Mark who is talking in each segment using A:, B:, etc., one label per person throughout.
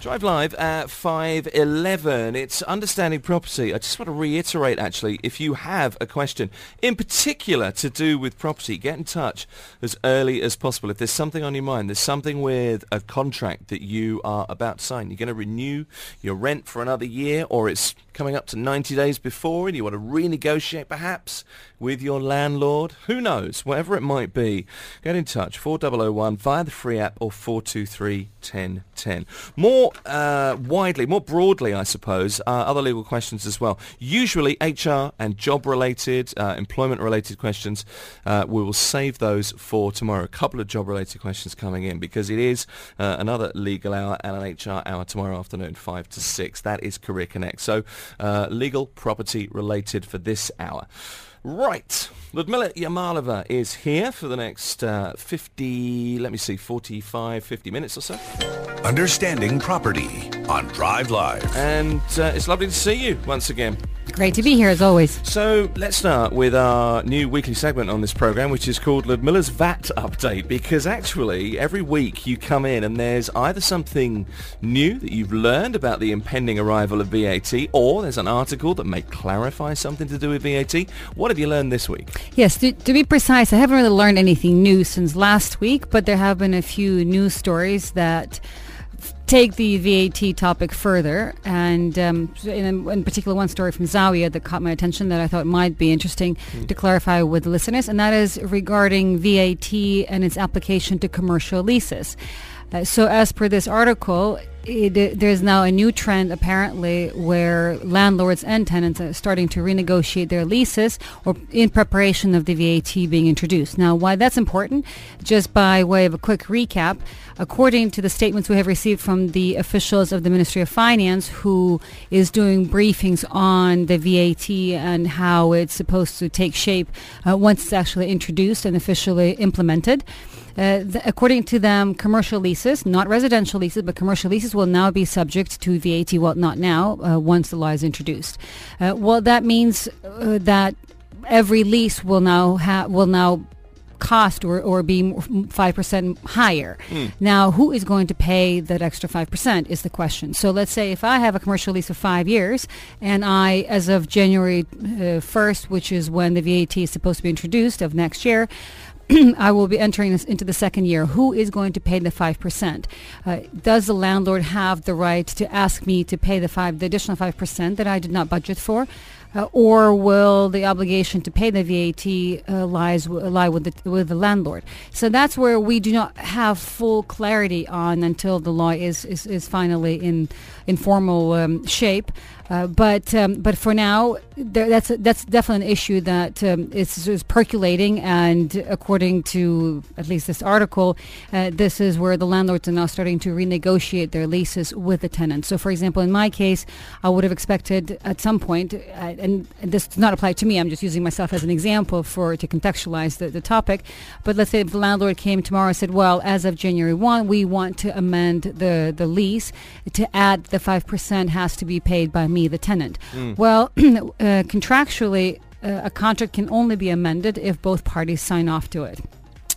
A: Drive live at 5.11. It's Understanding Property. I just want to reiterate, actually, if you have a question, in particular to do with property, get in touch as early as possible. If there's something on your mind, there's something with a contract that you are about to sign, you're going to renew your rent for another year, or it's coming up to 90 days before and you want to renegotiate perhaps with your landlord, who knows, whatever it might be, get in touch, 4001 via the free app or 423 1010. More uh, widely, more broadly, I suppose, uh, other legal questions as well. Usually HR and job-related, uh, employment-related questions, uh, we will save those for tomorrow. A couple of job-related questions coming in because it is uh, another legal hour and an HR hour tomorrow afternoon, 5 to 6. That is Career Connect. So uh, legal property related for this hour. Right. Ludmila Yamalova is here for the next uh, 50, let me see, 45, 50 minutes or so.
B: Understanding Property on Drive Live.
A: And uh, it's lovely to see you once again.
C: Great to be here as always.
A: So let's start with our new weekly segment on this program, which is called Ludmila's VAT Update, because actually every week you come in and there's either something new that you've learned about the impending arrival of VAT, or there's an article that may clarify something to do with VAT. What have you learned this week?
C: Yes, to, to be precise, I haven't really learned anything new since last week, but there have been a few news stories that take the VAT topic further, and um, in, in, particular, one story from Zawya that caught my attention that I thought might be interesting mm. to clarify with listeners, and that is regarding VAT and its application to commercial leases. Uh, so, as per this article, it, there's now a new trend apparently where landlords and tenants are starting to renegotiate their leases or in preparation of the VAT being introduced. Now, why that's important, just by way of a quick recap, according to the statements we have received from the officials of the Ministry of Finance, who is doing briefings on the VAT and how it's supposed to take shape uh, once it's actually introduced and officially implemented. Uh, the, according to them, commercial leases, not residential leases, but commercial leases will now be subject to VAT. Well, not now, uh, once the law is introduced. Uh, well, that means uh, that every lease will now have will now cost or, or be 5% higher. Mm. Now, who is going to pay that extra 5% is the question. So let's say if I have a commercial lease of five years and I, as of January uh, 1st, which is when the VAT is supposed to be introduced of next year, I will be entering this into the second year. Who is going to pay the five percent? Uh, does the landlord have the right to ask me to pay the five, the additional five percent that I did not budget for? Uh, or will the obligation to pay the VAT uh, lies lie with the with the landlord? So that's where we do not have full clarity on until the law is is, is finally in in formal um, shape. Uh, but um, but for now, there, that's that's definitely an issue that um, is, is, percolating, and according to at least this article, uh, this is where the landlords are now starting to renegotiate their leases with the tenants. So, for example, in my case, I would have expected at some point, uh, and, this does not apply to me. I'm just using myself as an example for to contextualize the, the topic. But let's say if the landlord came tomorrow and said, "Well, as of January one, we want to amend the the lease to add the five percent has to be paid by me." Me, the tenant. Mm. Well, uh, contractually, uh, a contract can only be amended if both parties sign off to it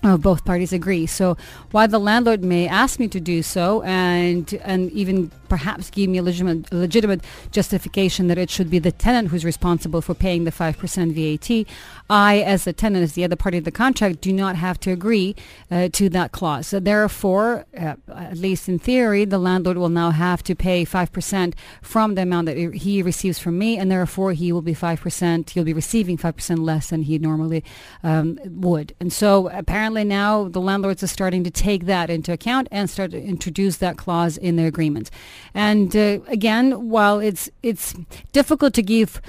C: uh, both parties agree. So while the landlord may ask me to do so and and even perhaps give me a legitimate, legitimate justification that it should be the tenant who's responsible for paying the 5% VAT, I, as the tenant, as the other party of the contract, do not have to agree uh, to that clause. So therefore, uh, at least in theory, the landlord will now have to pay 5% from the amount that he receives from me, and therefore he will be 5%, he'll be receiving 5% less than he normally um, would. And so apparently now the landlords are starting to take that into account and start to introduce that clause in their agreements. And uh, again, while it's it's difficult to give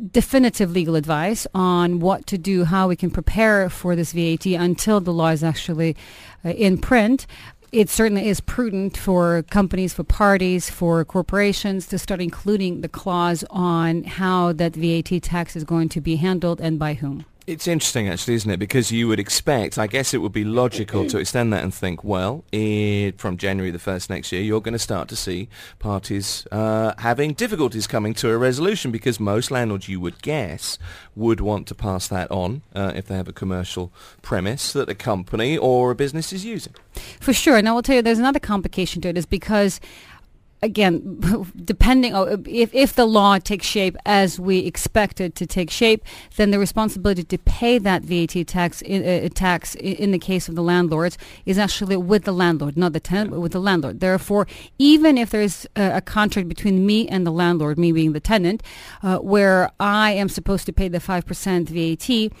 C: definitive legal advice on what to do, how we can prepare for this VAT until the law is actually uh, in print. It certainly is prudent for companies, for parties, for corporations to start including the clause on how that VAT tax is going to be handled and by whom.
A: It's interesting, actually, isn't it? Because you would expect, I guess it would be logical to extend that and think, well, it, from January the 1st next year, you're going to start to see parties uh, having difficulties coming to a resolution because most landlords, you would guess, would want to pass that on uh, if they have a commercial premise that a company or a business is using.
C: For sure. And I will tell you, there's another complication to it is because again, depending on if, if the law takes shape as we expect it to take shape, then the responsibility to pay that VAT tax in, uh, tax in the case of the landlords is actually with the landlord, not the tenant, but with the landlord. Therefore, even if there's a, a contract between me and the landlord, me being the tenant, uh, where I am supposed to pay the five percent VAT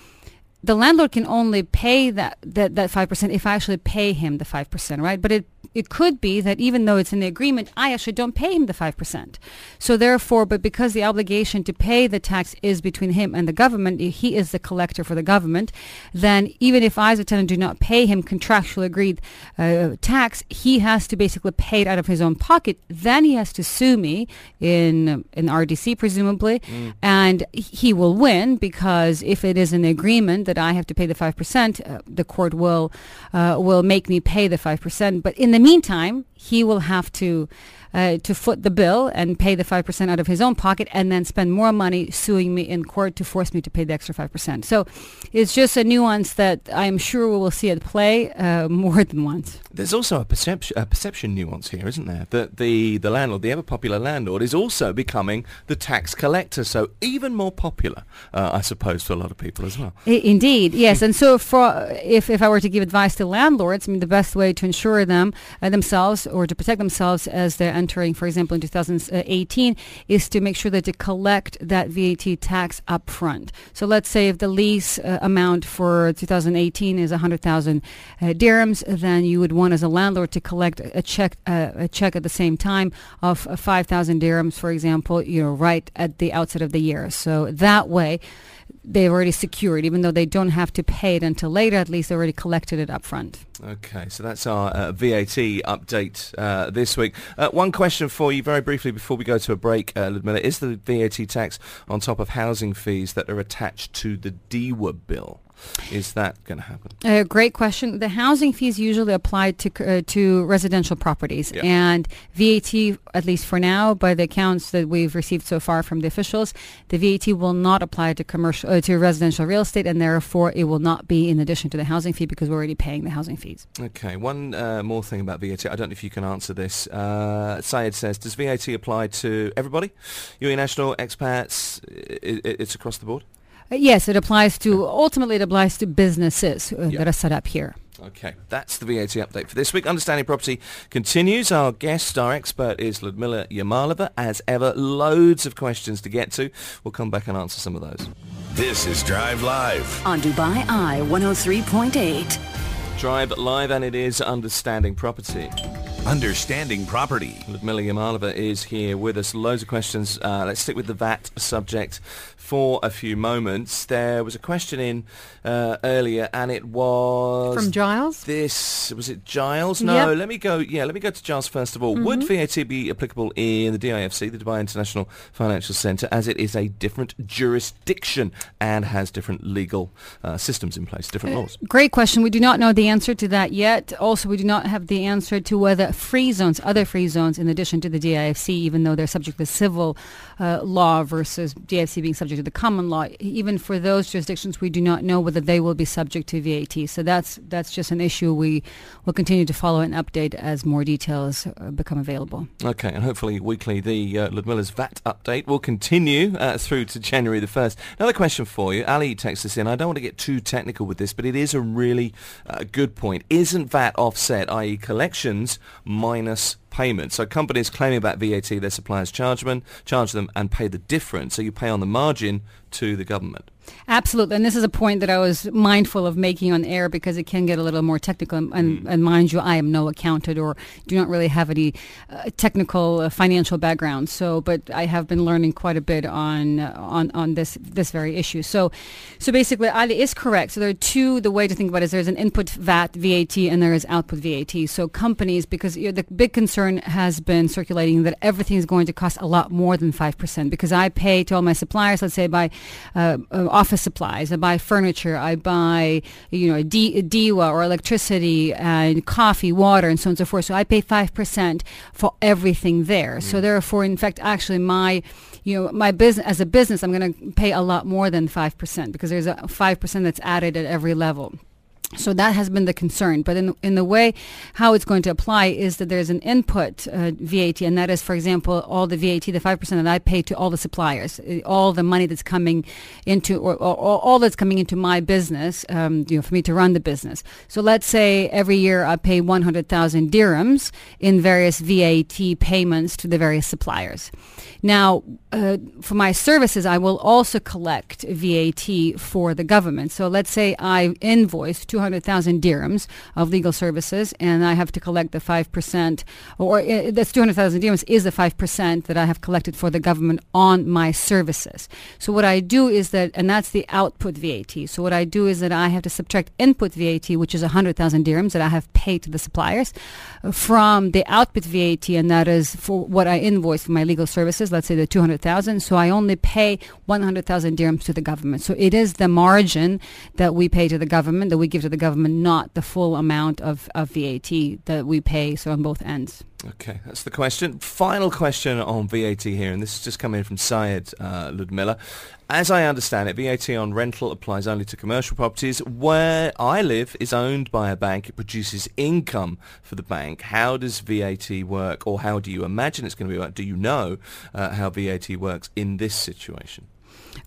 C: the landlord can only pay that that that five percent if I actually pay him the five percent, right? But it it could be that even though it's in the agreement, I actually don't pay him the 5%. So therefore, but because the obligation to pay the tax is between him and the government, he is the collector for the government, then even if I as a tenant do not pay him contractually agreed uh, tax, he has to basically pay it out of his own pocket. Then he has to sue me in, in RDC, presumably, mm. and he will win because if it is an agreement that I have to pay the 5%, uh, the court will, uh, will make me pay the 5%. But in the meantime, he will have to uh, to foot the bill and pay the 5% out of his own pocket and then spend more money suing me in court to force me to pay the extra 5%. So it's just a nuance that I'm sure we will see at play uh, more than once.
A: There's also a perception, a perception nuance here, isn't there? That the, the landlord, the ever-popular landlord, is also becoming the tax collector, so even more popular, uh, I suppose, to a lot of people as well.
C: I, indeed, yes. and so for, if, if I were to give advice to landlords, I mean, the best way to ensure them uh, themselves or to protect themselves as they're entering, for example, in 2018, is to make sure that they collect that VAT tax up front. So let's say if the lease uh, amount for 2018 is 100,000 uh, dirhams, then you would want as a landlord to collect a check uh, a check at the same time of 5,000 dirhams, for example, you know, right at the outset of the year. So that way, they've already secured, even though they don't have to pay it until later. At least they already collected it up front.
A: Okay, so that's our uh, VAT update uh, this week. Uh, one question for you very briefly before we go to a break, uh, Ludmila. Is the VAT tax on top of housing fees that are attached to the DEWA bill? Is that going to happen?
C: A great question. The housing fees usually apply to uh, to residential properties, yeah. and VAT, at least for now, by the accounts that we've received so far from the officials, the VAT will not apply to commercial uh, to residential real estate, and therefore it will not be in addition to the housing fee because we're already paying the housing fees.
A: Okay. One uh, more thing about VAT. I don't know if you can answer this. Uh, Syed says, does VAT apply to everybody? UAE national expats? it's across the board.
C: Uh, yes, it applies to, ultimately it applies to businesses uh, that are set up here.
A: Okay, that's the VAT update for this week. Understanding Property continues. Our guest, our expert is Ludmila Yamalova. As ever, loads of questions to get to. We'll come back and answer some of those.
B: This is Drive Live
D: on Dubai Eye 103.8.
A: Drive Live and it is Understanding Property.
B: Understanding Property.
A: Ludmila Yamalova is here with us. Loads of questions. Uh, let's stick with the VAT subject for a few moments. There was a question in uh, earlier, and it was
C: from Giles.
A: This was it, Giles? No, yep. let me go. Yeah, let me go to Giles first of all. Mm-hmm. Would VAT be applicable in the DIFC, the Dubai International Financial Centre, as it is a different jurisdiction and has different legal uh, systems in place, different uh, laws?
C: Great question. We do not know the answer to that yet. Also, we do not have the answer to whether free zones, other free zones, in addition to the DIFC, even though they're subject to civil uh, law versus DIFC being subject to the common law. Even for those jurisdictions, we do not know whether they will be subject to VAT. So that's that's just an issue we will continue to follow and update as more details uh, become available.
A: Okay, and hopefully weekly the uh, Ludmila's VAT update will continue uh, through to January the 1st. Another question for you. Ali texts us in. I don't want to get too technical with this, but it is a really uh, good point. Isn't VAT offset, i.e. collections minus payment. So companies claiming about VAT, their suppliers charge them, charge them and pay the difference. So you pay on the margin to the government.
C: Absolutely, and this is a point that I was mindful of making on air because it can get a little more technical. And, and, mm. and mind you, I am no accountant or do not really have any uh, technical uh, financial background. So, but I have been learning quite a bit on uh, on on this this very issue. So, so basically, Ali is correct. So there are two. The way to think about it is there's an input VAT VAT and there is output VAT. So companies, because you know, the big concern has been circulating that everything is going to cost a lot more than five percent because I pay to all my suppliers. Let's say by uh, uh office supplies. I buy furniture. I buy, you know, D- DEWA or electricity and coffee, water, and so on and so forth. So I pay 5% for everything there. Mm. So therefore, in fact, actually my, you know, my business, as a business, I'm going to pay a lot more than 5% because there's a 5% that's added at every level. So that has been the concern. But in, in the way how it's going to apply is that there's an input uh, VAT, and that is, for example, all the VAT, the 5% that I pay to all the suppliers, uh, all the money that's coming into, or, or, or all that's coming into my business, um, you know, for me to run the business. So let's say every year I pay 100,000 dirhams in various VAT payments to the various suppliers. Now, uh, for my services, I will also collect VAT for the government. So let's say I invoice 200,000 dirhams of legal services and I have to collect the 5%, or uh, that's 200,000 dirhams is the 5% that I have collected for the government on my services. So what I do is that, and that's the output VAT. So what I do is that I have to subtract input VAT, which is 100,000 dirhams that I have paid to the suppliers, uh, from the output VAT, and that is for what I invoice for my legal services, let's say the 200,000. So I only pay 100,000 dirhams to the government. So it is the margin that we pay to the government, that we give the government, not the full amount of, of VAT that we pay, so on both ends.
A: Okay, that's the question. Final question on VAT here, and this is just coming in from Syed uh, Ludmila. As I understand it, VAT on rental applies only to commercial properties. Where I live is owned by a bank. It produces income for the bank. How does VAT work, or how do you imagine it's going to be? Do you know uh, how VAT works in this situation?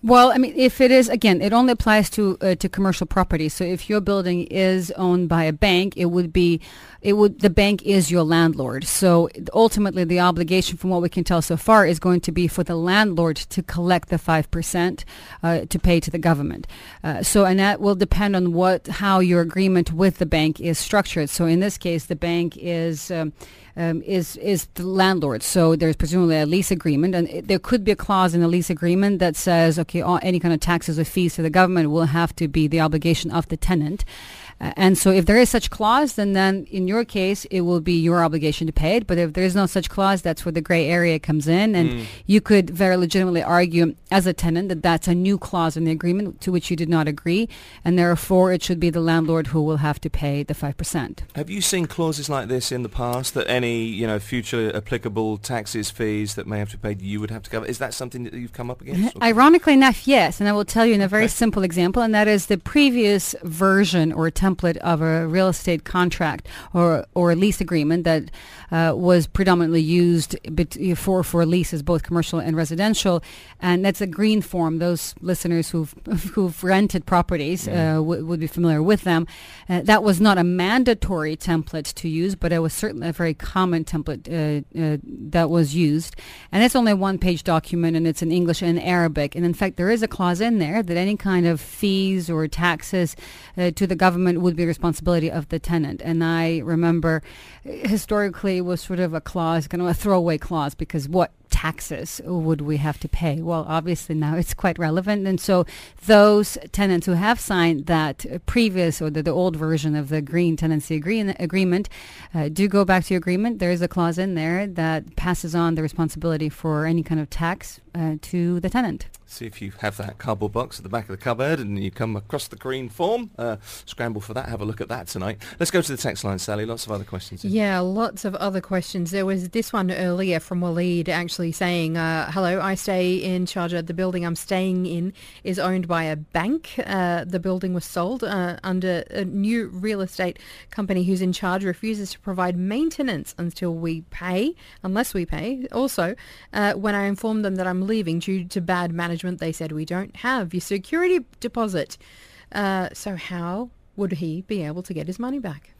C: Well, I mean, if it is again, it only applies to uh, to commercial property. So if your building is owned by a bank, it would be, it would the bank is your landlord. So ultimately, the obligation, from what we can tell so far, is going to be for the landlord to collect the five percent uh, to pay to the government. Uh, so and that will depend on what how your agreement with the bank is structured. So in this case, the bank is. Um, um, is is the landlord. So there's presumably a lease agreement, and it, there could be a clause in the lease agreement that says, okay, all, any kind of taxes or fees to the government will have to be the obligation of the tenant. And so if there is such clause, then, then in your case, it will be your obligation to pay it. But if there is no such clause, that's where the gray area comes in. And mm. you could very legitimately argue as a tenant that that's a new clause in the agreement to which you did not agree. And therefore, it should be the landlord who will have to pay the 5%.
A: Have you seen clauses like this in the past that any, you know, future applicable taxes, fees that may have to be paid, you would have to cover? Is that something that you've come up against?
C: Ironically enough, yes. And I will tell you in a very okay. simple example, and that is the previous version or template template of a real estate contract or or a lease agreement that uh, was predominantly used for for leases, both commercial and residential, and that's a green form. Those listeners who've who've rented properties uh, w- would be familiar with them. Uh, that was not a mandatory template to use, but it was certainly a very common template uh, uh, that was used, and it's only a one-page document, and it's in English and Arabic. And in fact, there is a clause in there that any kind of fees or taxes uh, to the government would be responsibility of the tenant. And I remember historically was sort of a clause, kind of a throwaway clause, because what taxes would we have to pay? Well, obviously now it's quite relevant. And so those tenants who have signed that previous or the, the old version of the green tenancy agree- agreement uh, do go back to your agreement. There is a clause in there that passes on the responsibility for any kind of tax uh, to the tenant.
A: See if you have that cardboard box at the back of the cupboard and you come across the green form. Uh, scramble for that. Have a look at that tonight. Let's go to the text line, Sally. Lots of other questions.
E: Yeah, lots of other questions. There was this one earlier from Waleed actually saying, uh, hello, I stay in Sharjah. The building I'm staying in is owned by a bank. Uh, the building was sold uh, under a new real estate company who's in charge refuses to provide maintenance until we pay, unless we pay. Also, uh, when I informed them that I'm leaving due to bad management, management, they said, we don't have your security deposit. Uh, so how would he be able to get his money back?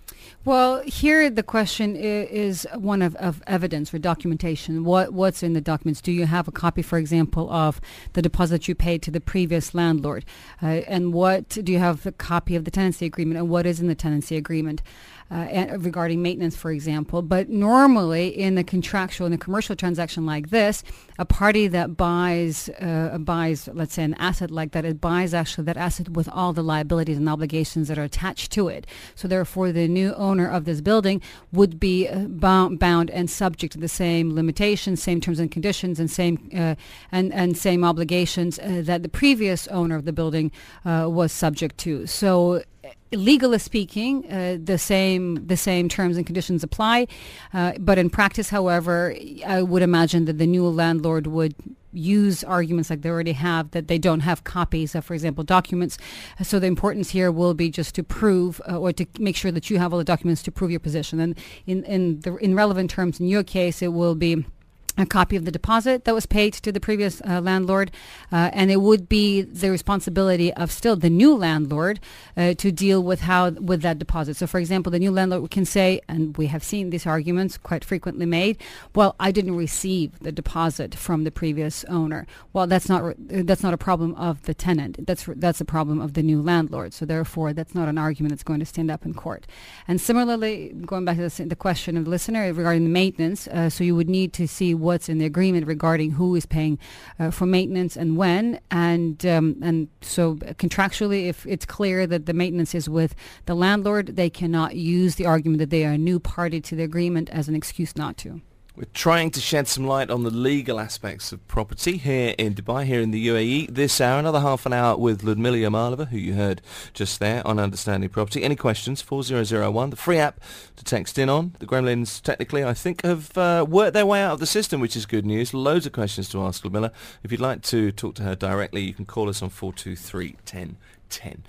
C: Well, here the question is one of, of evidence or documentation. What what's in the documents? Do you have a copy, for example, of the deposit you paid to the previous landlord? Uh, and what do you have a copy of the tenancy agreement? And what is in the tenancy agreement? Uh, regarding maintenance, for example. But normally, in a contractual, in a commercial transaction like this, a party that buys uh, buys, let's say, an asset like that, it buys actually that asset with all the liabilities and obligations that are attached to it. So therefore, the new owner of this building would be uh, bound, bound and subject to the same limitations, same terms and conditions, and same uh, and and same obligations uh, that the previous owner of the building uh, was subject to. So legally speaking, uh, the same the same terms and conditions apply. Uh, but in practice, however, I would imagine that the new landlord would use arguments like they already have that they don't have copies of, for example, documents. So the importance here will be just to prove uh, or to make sure that you have all the documents to prove your position. And in in the in relevant terms, in your case, it will be a copy of the deposit that was paid to the previous uh, landlord, uh, and it would be the responsibility of still the new landlord uh, to deal with how with that deposit. So, for example, the new landlord can say, and we have seen these arguments quite frequently made, "Well, I didn't receive the deposit from the previous owner." Well, that's not that's not a problem of the tenant. That's that's a problem of the new landlord. So, therefore, that's not an argument that's going to stand up in court. And similarly, going back to the, the question of the listener regarding the maintenance, uh, so you would need to see what's in the agreement regarding who is paying uh, for maintenance and when. And um, and so contractually, if it's clear that the maintenance is with the landlord, they cannot use the argument that they are a new party to the agreement as an excuse not to.
A: We're trying to shed some light on the legal aspects of property here in Dubai, here in the UAE. This hour, another half an hour with Ludmila Yamalova, who you heard just there on Understanding Property. Any questions? 4001, the free app to text in on. The Gremlins, technically, I think, have uh, worked their way out of the system, which is good news. Loads of questions to ask Ludmila. If you'd like to talk to her directly, you can call us on 423 1010.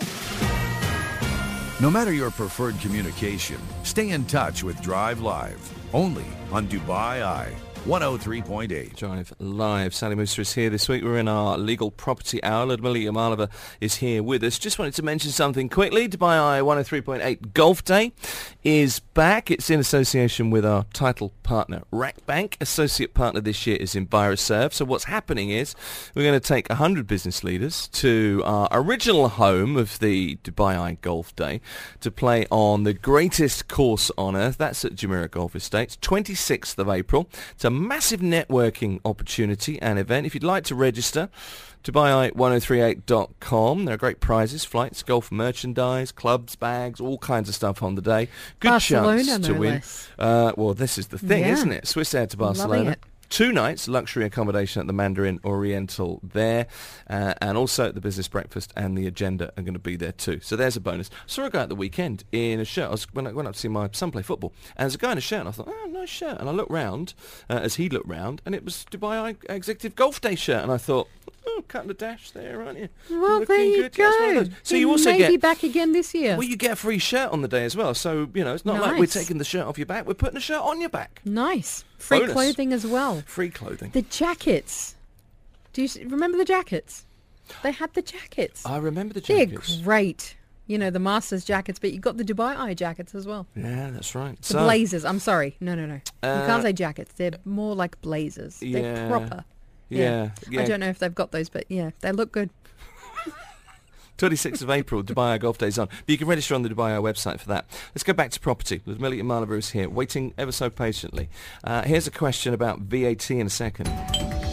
B: No matter your preferred communication, stay in touch with Drive Live only on Dubai Eye 103.8.
A: Drive Live. Sally Musa is here this week. We're in our legal property hour. Ludmila Yamalova is here with us. Just wanted to mention something quickly. Dubai Eye 103.8 Golf Day is back. It's in association with our title partner, RAKBANK. Associate partner this year is Enviroserve. So what's happening is we're going to take 100 business leaders to our original home of the Dubai Eye Golf Day to play on the greatest course on earth. That's at Jumeirah Golf Estates, 26th of April. It's a massive networking opportunity and event. If you'd like to register, Dubai1038.com. There are great prizes, flights, golf merchandise, clubs, bags, all kinds of stuff on the day. Good
E: Barcelona,
A: chance to
E: no
A: win. Uh, well, this is the thing,
E: Yeah.
A: isn't it? Swiss Air to Barcelona. Two nights luxury accommodation at the Mandarin Oriental there, uh, and also the business breakfast and the agenda are going to be there too. So there's a bonus. Saw a guy at the weekend in a shirt. I was when I went up to see my son play football, and there's a guy in a shirt, and I thought, oh, nice shirt. And I looked round uh, as he looked round, and it was Dubai Executive Golf Day shirt, and I thought, oh, cutting the dash there, aren't you?
E: Well,
A: Looking
E: there you
A: good. Yeah, it's one
E: go.
A: those. So you also
E: may
A: get
E: be back again this year.
A: well, you get a free shirt on the day as well. So, you know, it's not like we're taking the shirt off your back. We're putting the shirt on your back.
E: nice. Free
A: Bonus.
E: clothing as well.
A: Free clothing.
E: The jackets. Do you remember the jackets? They had the jackets.
A: I remember the jackets.
E: They're great. You know, the Masters jackets, but you got the Dubai Eye jackets as well.
A: Yeah, that's right.
E: The
A: so,
E: blazers. I'm sorry. No, no, no. you
A: Uh,
E: can't say jackets. They're more like blazers. They're
A: Yeah.
E: proper.
A: Yeah, yeah.
E: I don't know if they've got those, but yeah, they look good.
A: 26th of April, Dubai Golf Days on. But you can register on the Dubai Eye website for that. Let's go back to property. Ludmila Yamalova is here, waiting ever so patiently. Uh, here's a question about VAT in a second.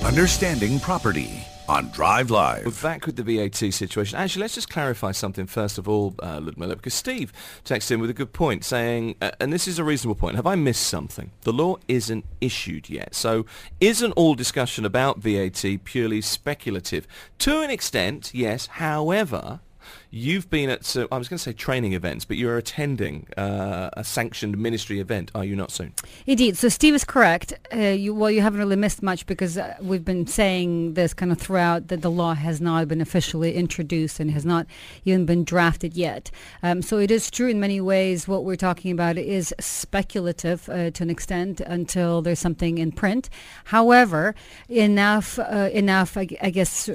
B: Understanding property on Drive Live.
A: We're back with the VAT situation. Actually, let's just clarify something first of all, uh, Ludmila, because Steve texted in with a good point, saying, uh, and this is a reasonable point, have I missed something? The law isn't issued yet. So isn't all discussion about VAT purely speculative? To an extent, yes. However, you've been at, so, I was going to say training events, but you're attending uh, a sanctioned ministry event, are you not soon?
C: Indeed. So Steve is correct. Uh, you, well, you haven't really missed much because uh, we've been saying this kind of throughout that the law has not been officially introduced and has not even been drafted yet. Um, so it is true in many ways what we're talking about is speculative uh, to an extent until there's something in print. However, enough, uh, enough, I, I guess.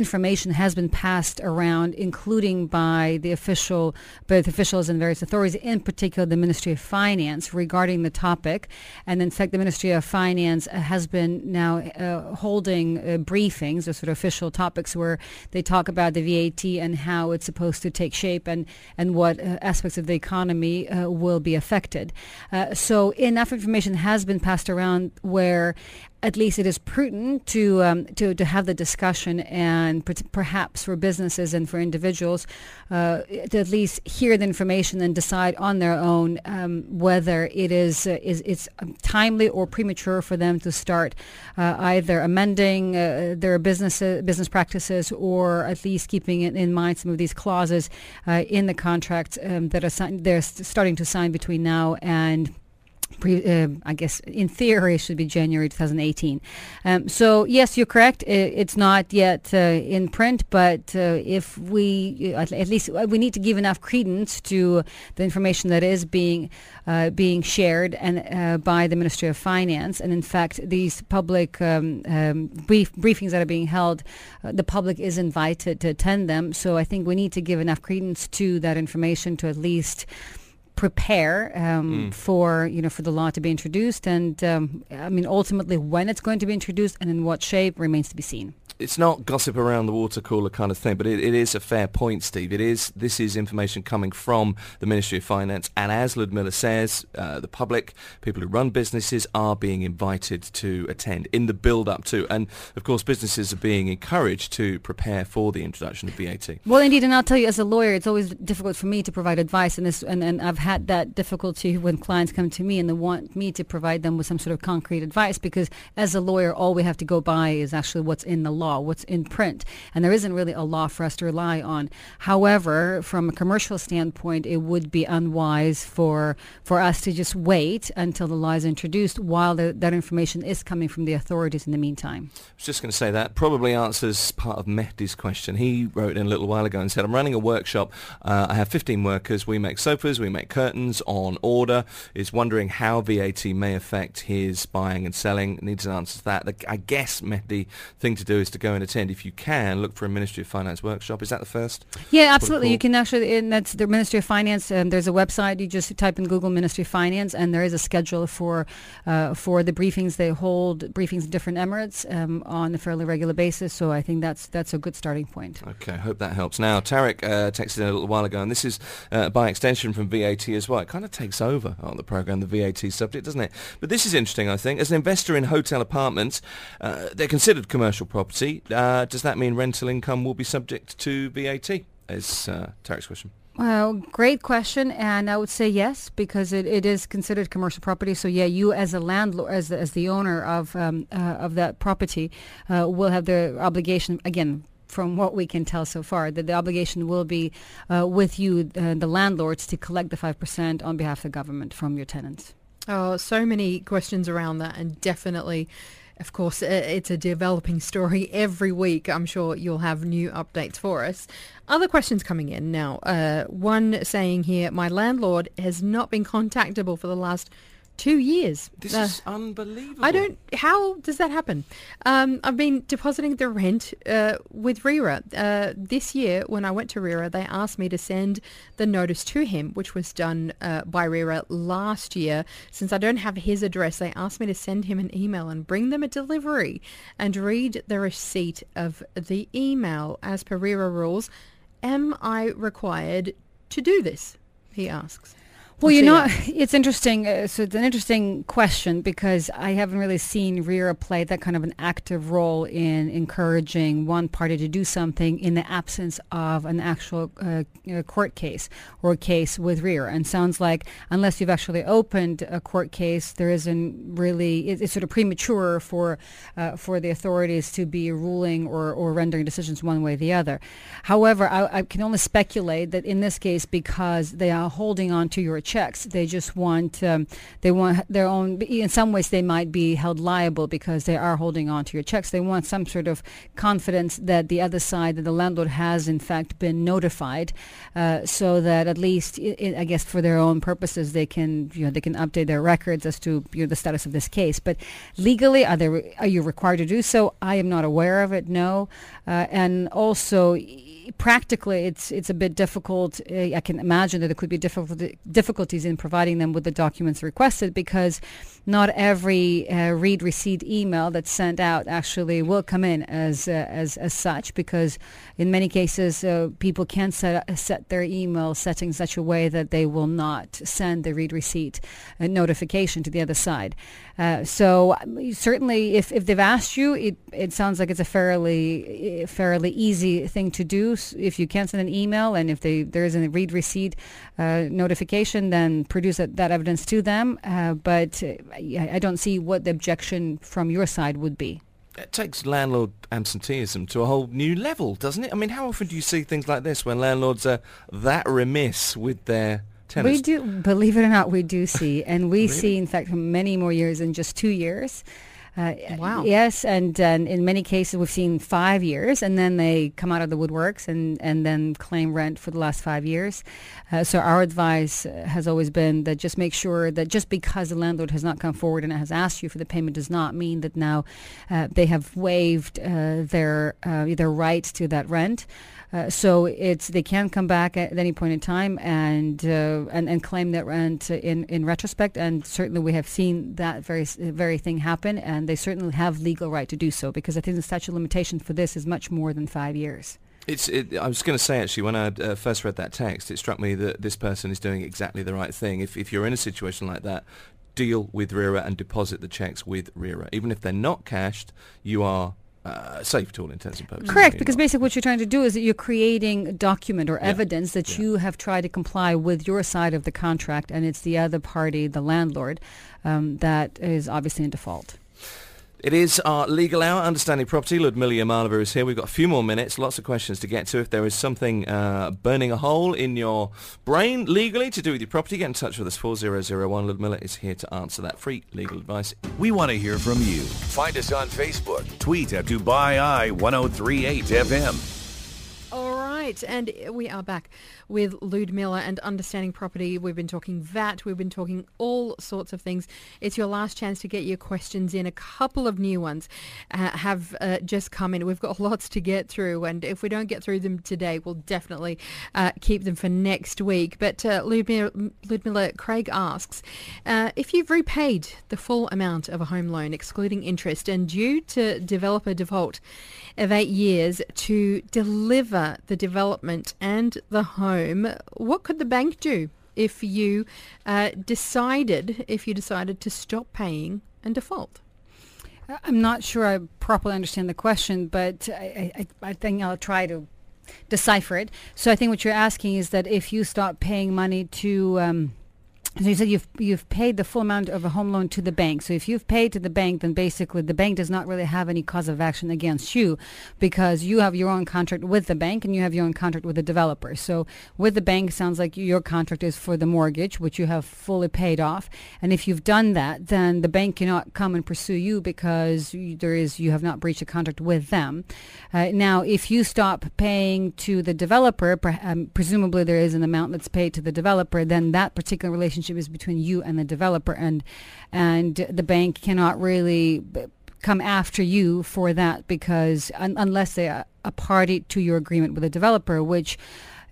C: Information has been passed around, including by the official, both officials and various authorities, in particular the Ministry of Finance, regarding the topic. And in fact, the Ministry of Finance uh, has been now uh, holding uh, briefings or sort of official topics where they talk about the VAT and how it's supposed to take shape and, and what uh, aspects of the economy uh, will be affected. Uh, so enough information has been passed around where at least it is prudent to um, to to have the discussion and per- perhaps for businesses and for individuals uh, to at least hear the information and decide on their own um, whether it is uh, is it's um, timely or premature for them to start uh, either amending uh, their business business practices or at least keeping in, in mind some of these clauses uh, in the contract um, that are they're starting to sign between now and Pre, uh, I guess in theory it should be January 2018. Um, so yes, you're correct. It's not yet uh, in print, but uh, if we at least we need to give enough credence to the information that is being uh, being shared and uh, by the Ministry of Finance. And in fact, these public um, um, brief, briefings that are being held, uh, the public is invited to attend them. So I think we need to give enough credence to that information to at least prepare um, mm. for you know for the law to be introduced and um, I mean ultimately when it's going to be introduced and in what shape remains to be seen
A: it's not gossip around the water cooler kind of thing, but it, it is a fair point, Steve. It is this is information coming from the Ministry of Finance, and as Ludmila says, uh, the public, people who run businesses, are being invited to attend in the build-up to, and of course, businesses are being encouraged to prepare for the introduction of VAT.
C: Well, indeed, and I'll tell you, as a lawyer, it's always difficult for me to provide advice, this, and, and I've had that difficulty when clients come to me and they want me to provide them with some sort of concrete advice, because as a lawyer, all we have to go by is actually what's in the law law, what's in print, and there isn't really a law for us to rely on. However, from a commercial standpoint, it would be unwise for for us to just wait until the law is introduced while the, that information is coming from the authorities in the meantime.
A: I was just going to say that probably answers part of Mehdi's question. He wrote in a little while ago and said, I'm running a workshop. Uh, I have 15 workers. We make sofas. We make curtains on order. Is wondering how VAT may affect his buying and selling. Needs an answer to that. I guess Mehdi thing to do is to go and attend, if you can, look for a Ministry of Finance workshop. Is that the first?
C: Yeah, absolutely. You can actually, and that's the Ministry of Finance. Um, there's a website. You just type in Google Ministry of Finance, and there is a schedule for uh, for the briefings. They hold briefings in different emirates um, on a fairly regular basis. So I think that's that's a good starting point.
A: Okay, I hope that helps. Now, Tarek uh, texted in a little while ago, and this is uh, by extension from VAT as well. It kind of takes over on the program, the VAT subject, doesn't it? But this is interesting, I think. As an investor in hotel apartments, uh, they're considered commercial property. Uh, does that mean rental income will be subject to VAT? Is uh, Tarek's question.
C: Well, great question, and I would say yes because it, it is considered commercial property. So yeah, you as a landlord, as the, as the owner of um, uh, of that property, uh, will have the obligation again. From what we can tell so far, that the obligation will be uh, with you, uh, the landlords, to collect the five percent on behalf of the government from your tenants.
E: Oh, so many questions around that, and definitely of course, it's a developing story every week. I'm sure you'll have new updates for us. Other questions coming in now. Uh, one saying here, my landlord has not been contactable for the last two years.
A: This uh, is unbelievable.
E: I don't. How does that happen? Um, I've been depositing the rent uh, with RERA. Uh, this year, when I went to RERA, they asked me to send the notice to him, which was done uh, by RERA last year. Since I don't have his address, they asked me to send him an email and bring them a delivery and read the receipt of the email. As per RERA rules, am I required to do this? He asks.
C: Well, you know, it's interesting. Uh, so it's an interesting question because I haven't really seen RERA play that kind of an active role in encouraging one party to do something in the absence of an actual uh, court case or a case with RERA. And sounds like unless you've actually opened a court case, there isn't really. It, it's sort of premature for uh, for the authorities to be ruling or, or rendering decisions one way or the other. However, I, I can only speculate that in this case, because they are holding on to your checks. They just want um, they want their own. In some ways, they might be held liable because they are holding on to your checks. They want some sort of confidence that the other side, that the landlord has in fact been notified, uh, so that at least, I guess, for their own purposes, they can you know they can update their records as to you know, the status of this case. But legally, are they are you required to do so? I am not aware of it. No, uh, and also practically, it's it's a bit difficult. Uh, I can imagine that there could be difficulties in providing them with the documents requested because not every uh, read receipt email that's sent out actually will come in as uh, as as such because in many cases uh, people can set set their email settings such a way that they will not send the read receipt uh, notification to the other side. Uh, so certainly, if, if they've asked you, it it sounds like it's a fairly fairly easy thing to do. If you can send an email, and if they there is a read receipt uh, notification, then produce that, that evidence to them. Uh, but I don't see what the objection from your side would be.
A: It takes landlord absenteeism to a whole new level, doesn't it? I mean, how often do you see things like this when landlords are that remiss with their tenants.
C: We do, believe it or not, we do see, and we see, in fact, many more years than just two years. Uh,
E: Wow.
C: Yes, and, and in many cases we've seen five years, and then they come out of the woodworks and, and then claim rent for the last five years. Uh, so our advice uh, has always been that just make sure that just because the landlord has not come forward and has asked you for the payment does not mean that now uh, they have waived uh, their uh, their right to that rent. Uh, so it's they can come back at any point in time and uh, and, and claim that rent in, in retrospect. And certainly we have seen that very very thing happen, and they certainly have legal right to do so because I think the statute of limitation for this is much more than five years.
A: It's. It, I was going to say actually, when I uh, first read that text, it struck me that this person is doing exactly the right thing. If if you're in a situation like that, deal with RERA and deposit the checks with RERA, even if they're not cashed. You are uh, safe to all intents and purposes.
C: Correct, because
A: not-
C: basically what you're trying to do is that you're creating a document or
A: Yeah.
C: evidence that
A: Yeah.
C: you have tried to comply with your side of the contract, and it's the other party, the landlord, um, that is obviously in default.
A: It is our legal hour, understanding property. Ludmila Yamalova is here. We've got a few more minutes, lots of questions to get to. If there is something uh, burning a hole in your brain legally to do with your property, get in touch with us. 4001 Ludmila is here to answer that. Free legal advice.
B: We want to hear from you. Find us on Facebook. Tweet at Dubai Eye 1038 FM.
E: All right, and we are back with Ludmila and Understanding Property. We've been talking VAT, we've been talking all sorts of things. It's your last chance to get your questions in. A couple of new ones uh, have uh, just come in. We've got lots to get through, and if we don't get through them today, we'll definitely uh, keep them for next week. But uh, Ludmila, Ludmila Craig asks, uh, if you've repaid the full amount of a home loan, excluding interest, and due to developer default of eight years to deliver the development and the home, what could the bank do if you uh, decided if you decided to stop paying and default?
C: I- I'm not sure I properly understand the question, but I, I, I think I'll try to decipher it. So I think what you're asking is that if you stop paying money to, um, so you said you've you've paid the full amount of a home loan to the bank. So if you've paid to the bank, then basically the bank does not really have any cause of action against you, because you have your own contract with the bank and you have your own contract with the developer. So with the bank, sounds like your contract is for the mortgage, which you have fully paid off. And if you've done that, then the bank cannot come and pursue you because you, there is you have not breached a contract with them. Uh, now, if you stop paying to the developer, per, um, presumably there is an amount that's paid to the developer, then that particular relationship is between you and the developer, and and the bank cannot really come after you for that because un- unless they are a party to your agreement with the developer, which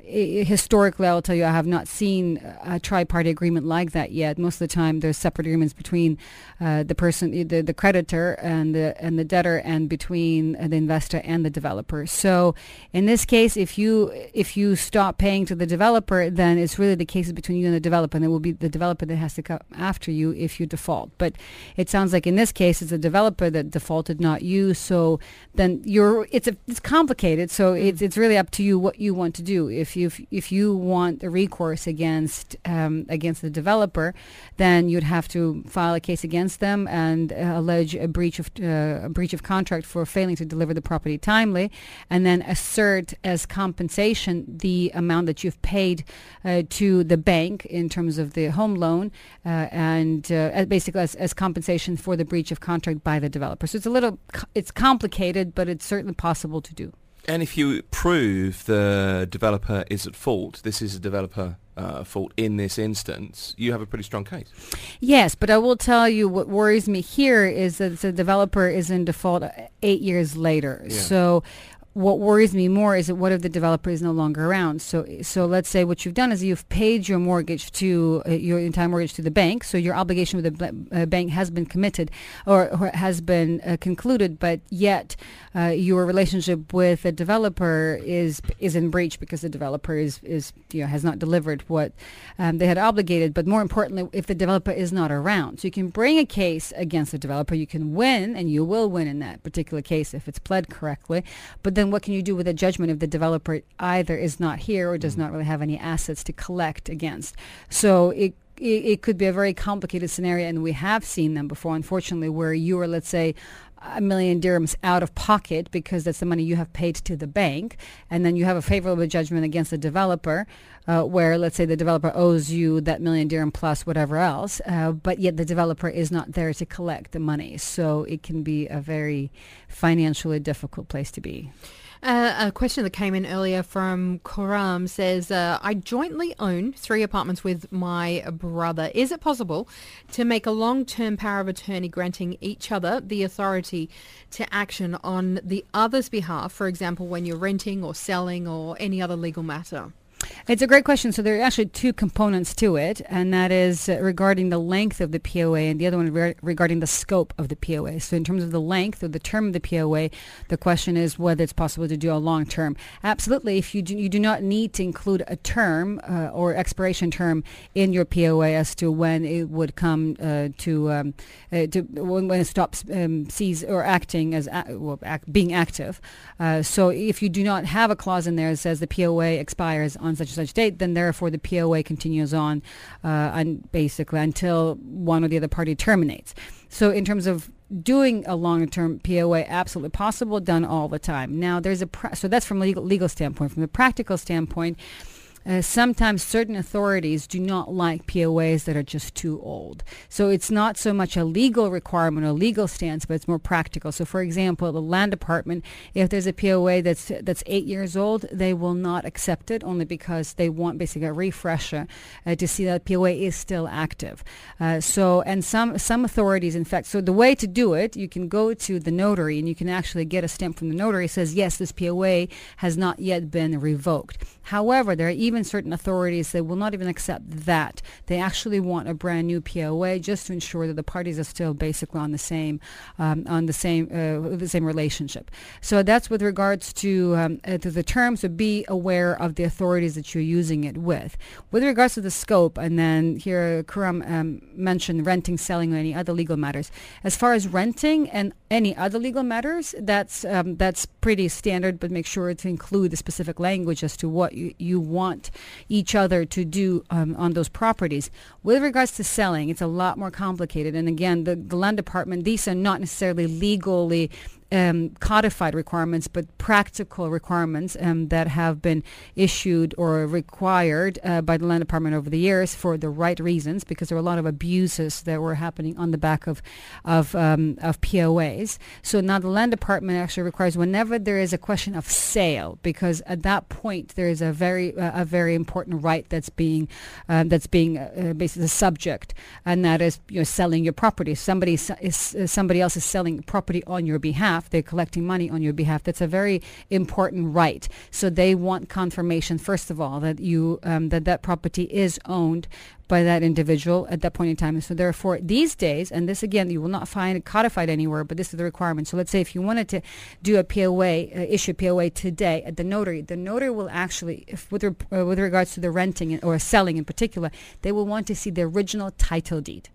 C: historically, I'll tell you, I have not seen a tri-party agreement like that yet. Most of the time, there's separate agreements between uh, the person, the, the creditor, and the and the debtor, and between uh, the investor and the developer. So, in this case, if you if you stop paying to the developer, then it's really the case between you and the developer, and it will be the developer that has to come after you if you default. But it sounds like in this case, it's the developer that defaulted, not you. So then you're it's a, it's complicated. So it's it's really up to you what you want to do. If you if you want a recourse against um, against the developer, then you'd have to file a case against them and uh, allege a breach of uh, a breach of contract for failing to deliver the property timely, and then assert as compensation the amount that you've paid uh, to the bank in terms of the home loan, uh, and uh, basically as, as compensation for the breach of contract by the developer. So it's a little it's complicated, but it's certainly possible to do.
A: And if you prove the developer is at fault, this is a developer uh, fault in this instance, you have a pretty strong case.
C: Yes, but I will tell you what worries me here is that the developer is in default eight years later.
A: Yeah.
C: So what worries me more is that what if the developer is no longer around? So so let's say what you've done is you've paid your mortgage to uh, your entire mortgage to the bank. So your obligation with the uh, bank has been committed or, or has been uh, concluded, but yet uh, your relationship with the developer is is in breach because the developer is is you know has not delivered what um, they had obligated. But more importantly, if the developer is not around, so you can bring a case against the developer. You can win, and you will win in that particular case if it's pled correctly. But then what can you do with a judgment if the developer either is not here or does mm. not really have any assets to collect against? So it it, it could be a very complicated scenario, and we have seen them before, unfortunately, where you are, let's say, a million dirhams out of pocket because that's the money you have paid to the bank, and then you have a favorable judgment against the developer, uh, where let's say the developer owes you that million dirham plus whatever else, uh, but yet the developer is not there to collect the money. So it can be a very financially difficult place to be.
E: Uh, a question that came in earlier from Koram says, uh, I jointly own three apartments with my brother. Is it possible to make a long-term power of attorney granting each other the authority to action on the other's behalf, for example, when you're renting or selling or any other legal matter?
C: It's a great question. So there are actually two components to it, and that is uh, regarding the length of the POA, and the other one re- regarding the scope of the POA. So in terms of the length or the term of the POA, the question is whether it's possible to do a long term. Absolutely, if you do, you do not need to include a term uh, or expiration term in your POA as to when it would come uh, to um, uh, to when, when it stops um, or acting as a- well, act, being active. Uh, so if you do not have a clause in there that says the POA expires on such and such date, then therefore the POA continues on uh, basically until one or the other party terminates. So in terms of doing a long-term POA, absolutely possible, done all the time. Now there's a pra- so that's from a legal legal standpoint. From the practical standpoint. Uh, sometimes certain authorities do not like POAs that are just too old. So it's not so much a legal requirement or legal stance, but it's more practical. So, for example, the land department, if there's a POA that's that's eight years old, they will not accept it only because they want basically a refresher uh, to see that POA is still active. Uh, so, and some some authorities, in fact, so the way to do it, you can go to the notary and you can actually get a stamp from the notary says yes, this POA has not yet been revoked. However, there are even certain authorities they will not even accept that. They actually want a brand new POA just to ensure that the parties are still basically on the same um, on the same uh, the same relationship. So that's with regards to, um, uh, to the terms. So be aware of the authorities that you're using it with. With regards to the scope, and then here Kuram um, mentioned renting, selling, or any other legal matters. As far as renting and any other legal matters, that's um, that's pretty standard. But make sure to include the specific language as to what you, you want each other to do um, on those properties. With regards to selling, it's a lot more complicated. And again, the, the land department, these are not necessarily legally um, codified requirements, but practical requirements um, that have been issued or required uh, by the land department over the years for the right reasons, because there were a lot of abuses that were happening on the back of of, um, of POAs. So now the land department actually requires whenever there is a question of sale, because at that point there is a very uh, a very important right that's being uh, that's being uh, basically the subject, and that is you know selling your property. Somebody is somebody else is selling property on your behalf. They're collecting money on your behalf. That's a very important right. So they want confirmation first of all that you um, that that property is owned by that individual at that point in time. And so therefore, these days, and this again, you will not find it codified anywhere, but this is the requirement. So let's say if you wanted to do a POA, uh, issue POA today at the notary, the notary will actually, if, with, re- uh, with regards to the renting or selling in particular, they will want to see the original title deed.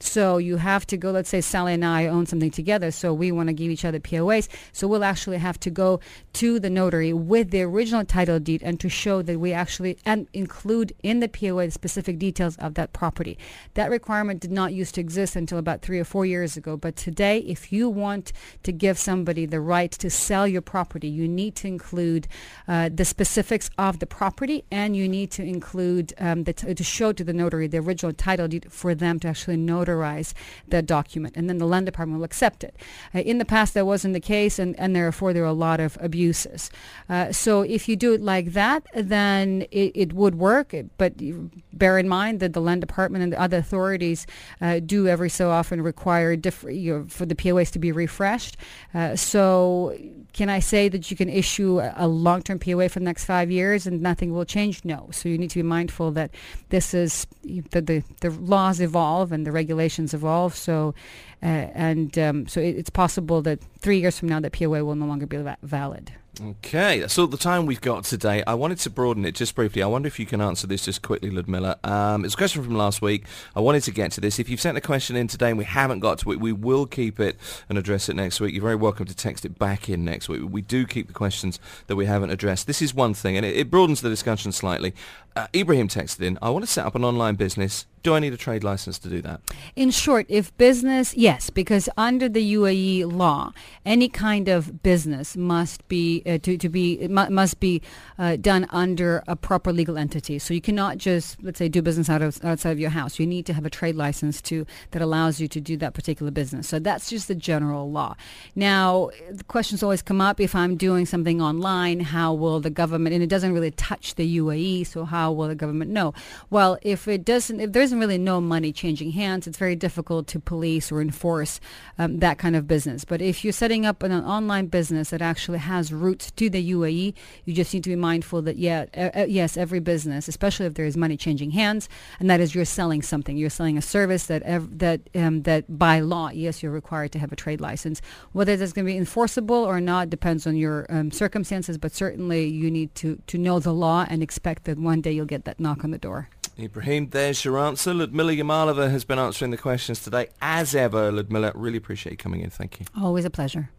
C: So you have to go, let's say Sally and I own something together, so we want to give each other POAs. So we'll actually have to go to the notary with the original title deed and to show that we actually and include in the POA the specific details of that property. That requirement did not used to exist until about three or four years ago. But today, if you want to give somebody the right to sell your property, you need to include uh, the specifics of the property and you need to include um, the t- to show to the notary the original title deed for them to actually notarize that document, and then the land department will accept it. Uh, in the past, that wasn't the case, and, and therefore there are a lot of abuses. Uh, so if you do it like that, then it, it would work, but bear in mind that the land department and the other authorities uh, do every so often require diff- you know, for the POAs to be refreshed. Uh, so can I say that you can issue a, a long-term POA for the next five years and nothing will change? No. So you need to be mindful that this is that the, the laws evolve and the regulations evolve. So uh, and um, so it, it's possible that three years from now that POA will no longer be va- valid.
A: Okay, so the time we've got today. I wanted to broaden it just briefly. I wonder if you can answer this just quickly, Ludmila. Um, it's a question from last week. I wanted to get to this. If you've sent a question in today and we haven't got to it, we will keep it and address it next week. You're very welcome to text it back in next week. We do keep the questions that we haven't addressed. This is one thing, and it, it broadens the discussion slightly. Uh, Ibrahim texted in, I want to set up an online business Do I need a trade license to do that?
C: In short, if business, yes, because under the UAE law, any kind of business must be uh, to, to be must be uh, done under a proper legal entity. So you cannot just let's say do business out of, outside of your house. You need to have a trade license to that allows you to do that particular business. So that's just the general law. Now, the questions always come up if I'm doing something online, how will the government and it doesn't really touch the UAE, so how will the government know? Well, if it doesn't if there's really no money changing hands, it's very difficult to police or enforce um, that kind of business. But if you're setting up an, online business that actually has roots to the UAE, you just need to be mindful that yeah, uh, yes, every business, especially if there is money changing hands, and that is you're selling something, you're selling a service that ev- that um, that by law, yes, you're required to have a trade license. Whether that's going to be enforceable or not depends on your um, circumstances, but certainly you need to to know the law and expect that one day you'll get that knock on the door.
A: Ibrahim, there's your answer. Ludmila Yamalova has been answering the questions today. As ever, Ludmila, really appreciate you coming in. Thank you.
C: Always a pleasure.